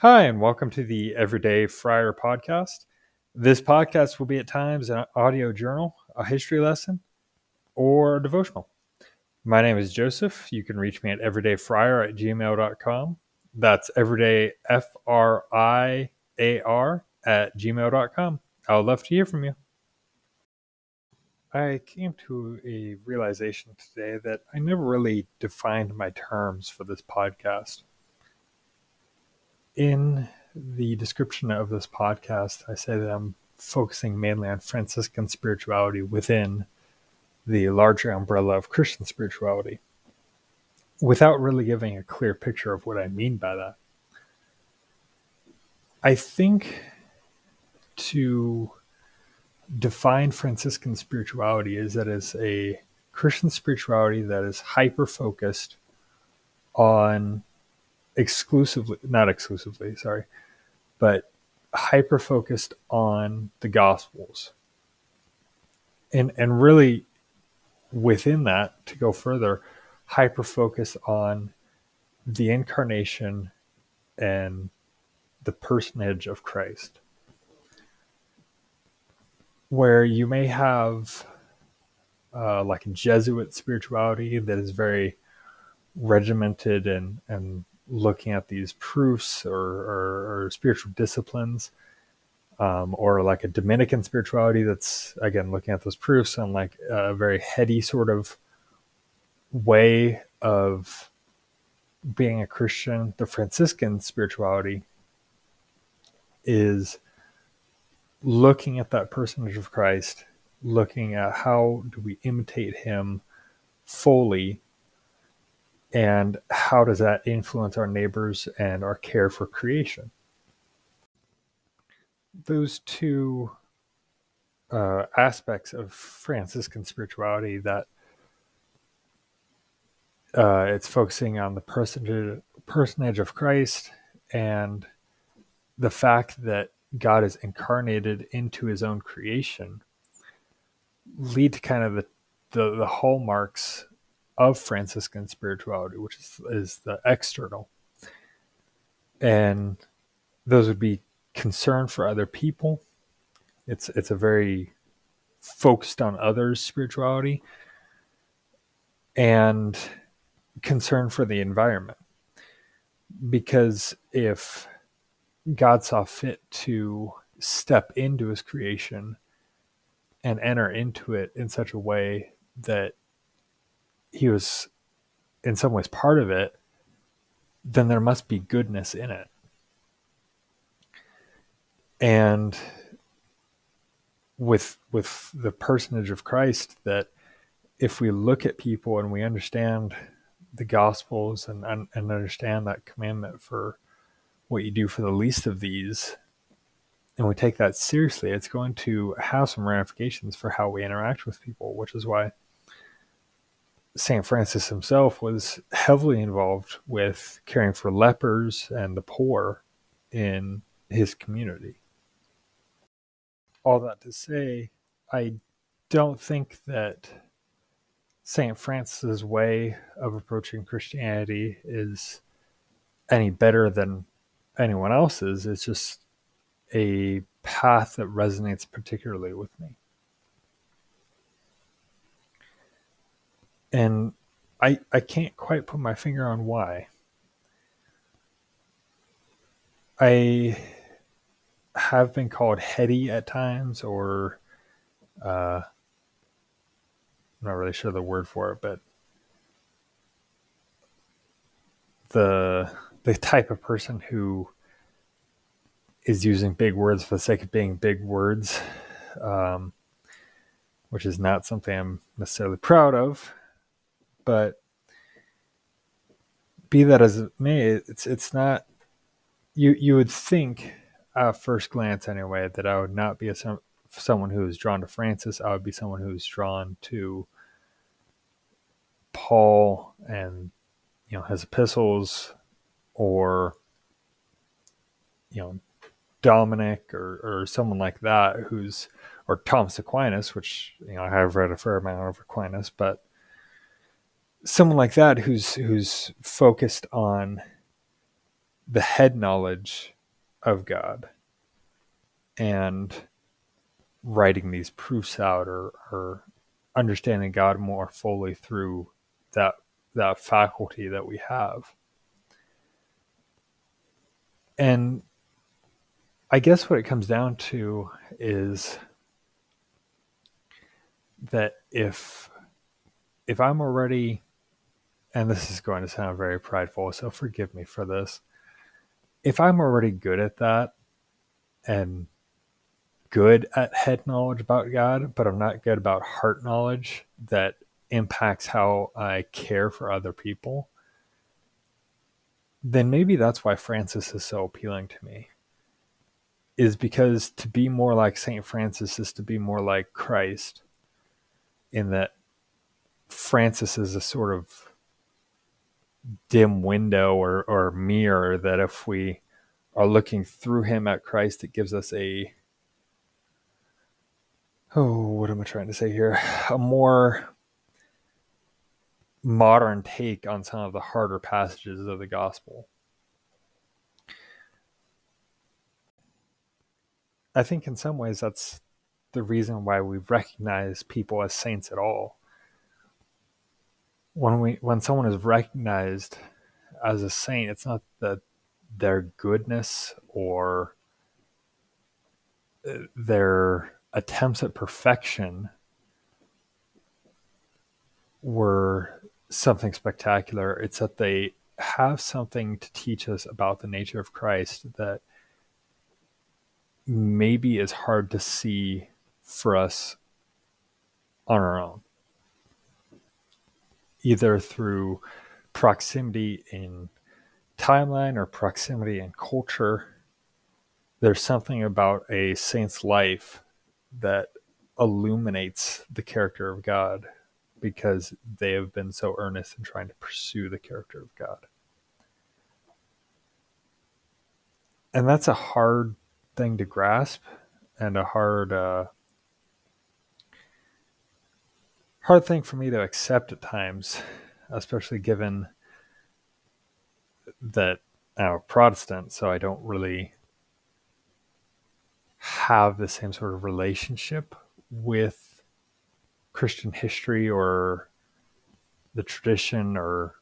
Hi, and welcome to the Everyday Friar podcast. This podcast will be at times an audio journal, a history lesson, or a devotional. My name is Joseph. You can reach me at everydayfriar at gmail.com. That's everyday F R I A R at gmail.com. I would love to hear from you. I came to a realization today that I never really defined my terms for this podcast in the description of this podcast, I say that I'm focusing mainly on Franciscan spirituality within the larger umbrella of Christian spirituality without really giving a clear picture of what I mean by that. I think to define Franciscan spirituality is that it's a Christian spirituality that is hyper focused on exclusively, not exclusively, sorry, but hyper focused on the Gospels. And, and really within that, to go further, hyper focused on the incarnation and the personage of Christ. Where you may have uh, like a Jesuit spirituality that is very regimented and, and looking at these proofs or, or, or spiritual disciplines, um, or like a Dominican spirituality that's again looking at those proofs and like a very heady sort of way of being a Christian. The Franciscan spirituality is looking at that personage of Christ, looking at how do we imitate him fully and how does that influence our neighbors and our care for creation? Those two uh, aspects of Franciscan spirituality that uh, it's focusing on the personage, personage of Christ and the fact that God is incarnated into his own creation lead to kind of the, the, the hallmarks of Franciscan spirituality, which is, is the external. And those would be concern for other people. It's it's a very focused on others spirituality and concern for the environment. Because if God saw fit to step into his creation and enter into it in such a way that he was in some ways part of it, then there must be goodness in it. And with with the personage of Christ that if we look at people and we understand the gospels and and understand that commandment for what you do for the least of these and we take that seriously it's going to have some ramifications for how we interact with people which is why St. Francis himself was heavily involved with caring for lepers and the poor in his community. All that to say, I don't think that St. Francis's way of approaching Christianity is any better than anyone else's. It's just a path that resonates particularly with me. And I I can't quite put my finger on why. I have been called heady at times, or uh, I'm not really sure the word for it, but the the type of person who is using big words for the sake of being big words, um, which is not something I'm necessarily proud of but be that as it may, it's it's not. You you would think at first glance anyway that I would not be a some, someone who is drawn to Francis. I would be someone who is drawn to Paul and you know his epistles, or you know Dominic or or someone like that who's or Thomas Aquinas, which you know I have read a fair amount of Aquinas, but someone like that who's who's focused on the head knowledge of God and writing these proofs out or, or understanding God more fully through that that faculty that we have. And I guess what it comes down to is that if if I'm already and this is going to sound very prideful, so forgive me for this. If I'm already good at that and good at head knowledge about God, but I'm not good about heart knowledge that impacts how I care for other people, then maybe that's why Francis is so appealing to me. Is because to be more like St. Francis is to be more like Christ, in that Francis is a sort of dim window or, or mirror that if we are looking through him at Christ, it gives us a oh, what am I trying to say here? A more modern take on some of the harder passages of the gospel. I think in some ways that's the reason why we recognize people as saints at all. When we when someone is recognized as a saint, it's not that their goodness or uh, their attempts at perfection were something spectacular. It's that they have something to teach us about the nature of Christ that maybe is hard to see for us on our own, either through proximity in timeline or proximity in culture. There's something about a saint's life that illuminates the character of God because they have been so earnest in trying to pursue the character of God. And that's a hard thing to grasp and a hard uh, hard thing for me to accept at times, especially given that I'm a Protestant, so I don't really have the same sort of relationship with Christian history or the tradition or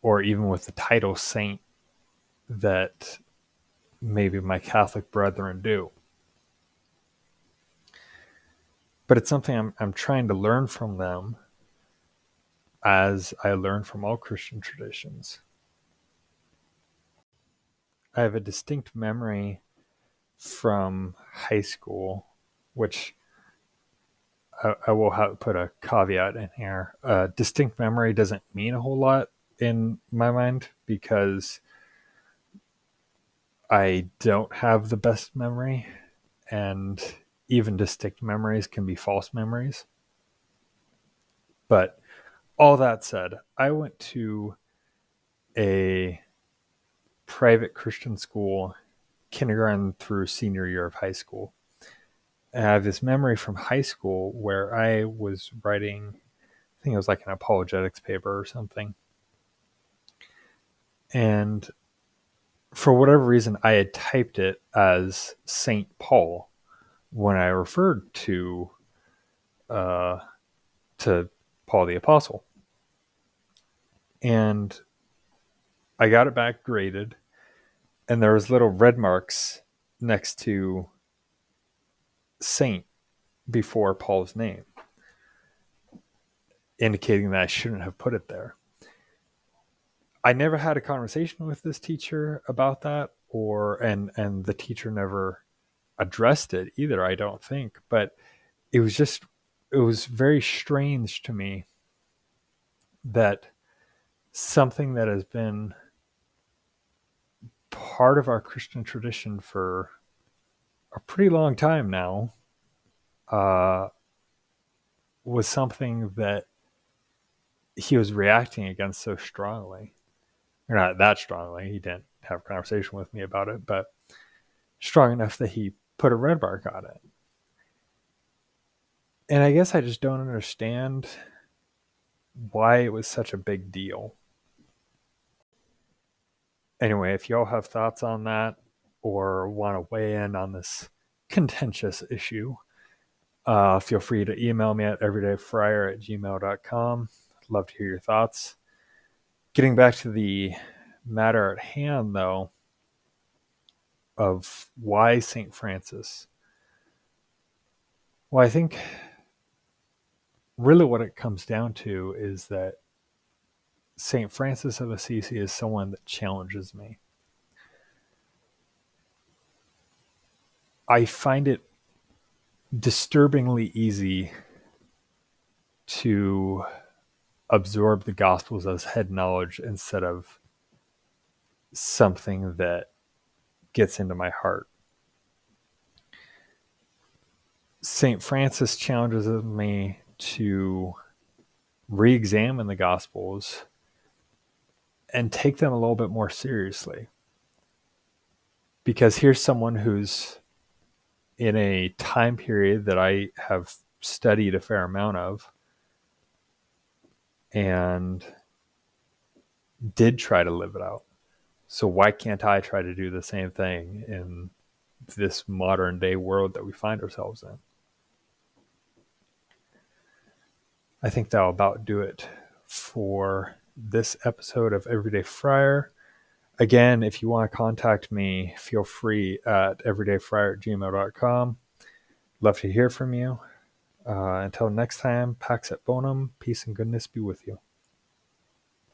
or even with the title saint that maybe my Catholic brethren do. But it's something I'm I'm trying to learn from them as I learn from all Christian traditions. I have a distinct memory from high school, which I, I will have put a caveat in here. Uh, distinct memory doesn't mean a whole lot in my mind because I don't have the best memory, and even distinct memories can be false memories. But all that said, I went to a private Christian school kindergarten through senior year of high school. I have this memory from high school where I was writing, I think it was like an apologetics paper or something. And for whatever reason, I had typed it as Saint Paul when I referred to uh, to Paul the Apostle. And I got it back graded and there was little red marks next to Saint before Paul's name, indicating that I shouldn't have put it there. I never had a conversation with this teacher about that, or and and the teacher never addressed it either. I don't think, but it was just it was very strange to me that something that has been part of our Christian tradition for a pretty long time now uh, was something that he was reacting against so strongly. Or not that strongly. He didn't have a conversation with me about it, but strong enough that he put a red mark on it. And I guess I just don't understand why it was such a big deal. anyway, if y'all have thoughts on that or want to weigh in on this contentious issue, uh, feel free to email me at everydayfriar at gmail.com. Love to hear your thoughts. Getting back to the matter at hand, though, of why St. Francis. Well, I think really what it comes down to is that St. Francis of Assisi is someone that challenges me. I find it disturbingly easy to absorb the Gospels as head knowledge instead of something that gets into my heart. St. Francis challenges me to re examine the Gospels and take them a little bit more seriously. Because here's someone who's in a time period that I have studied a fair amount of and did try to live it out. So why can't I try to do the same thing in this modern day world that we find ourselves in? I think that'll about do it for this episode of Everyday Friar. Again, if you want to contact me, feel free at everydayfriar at gmail.com. Love to hear from you. Uh, until next time, Pax et Bonum, peace and goodness be with you.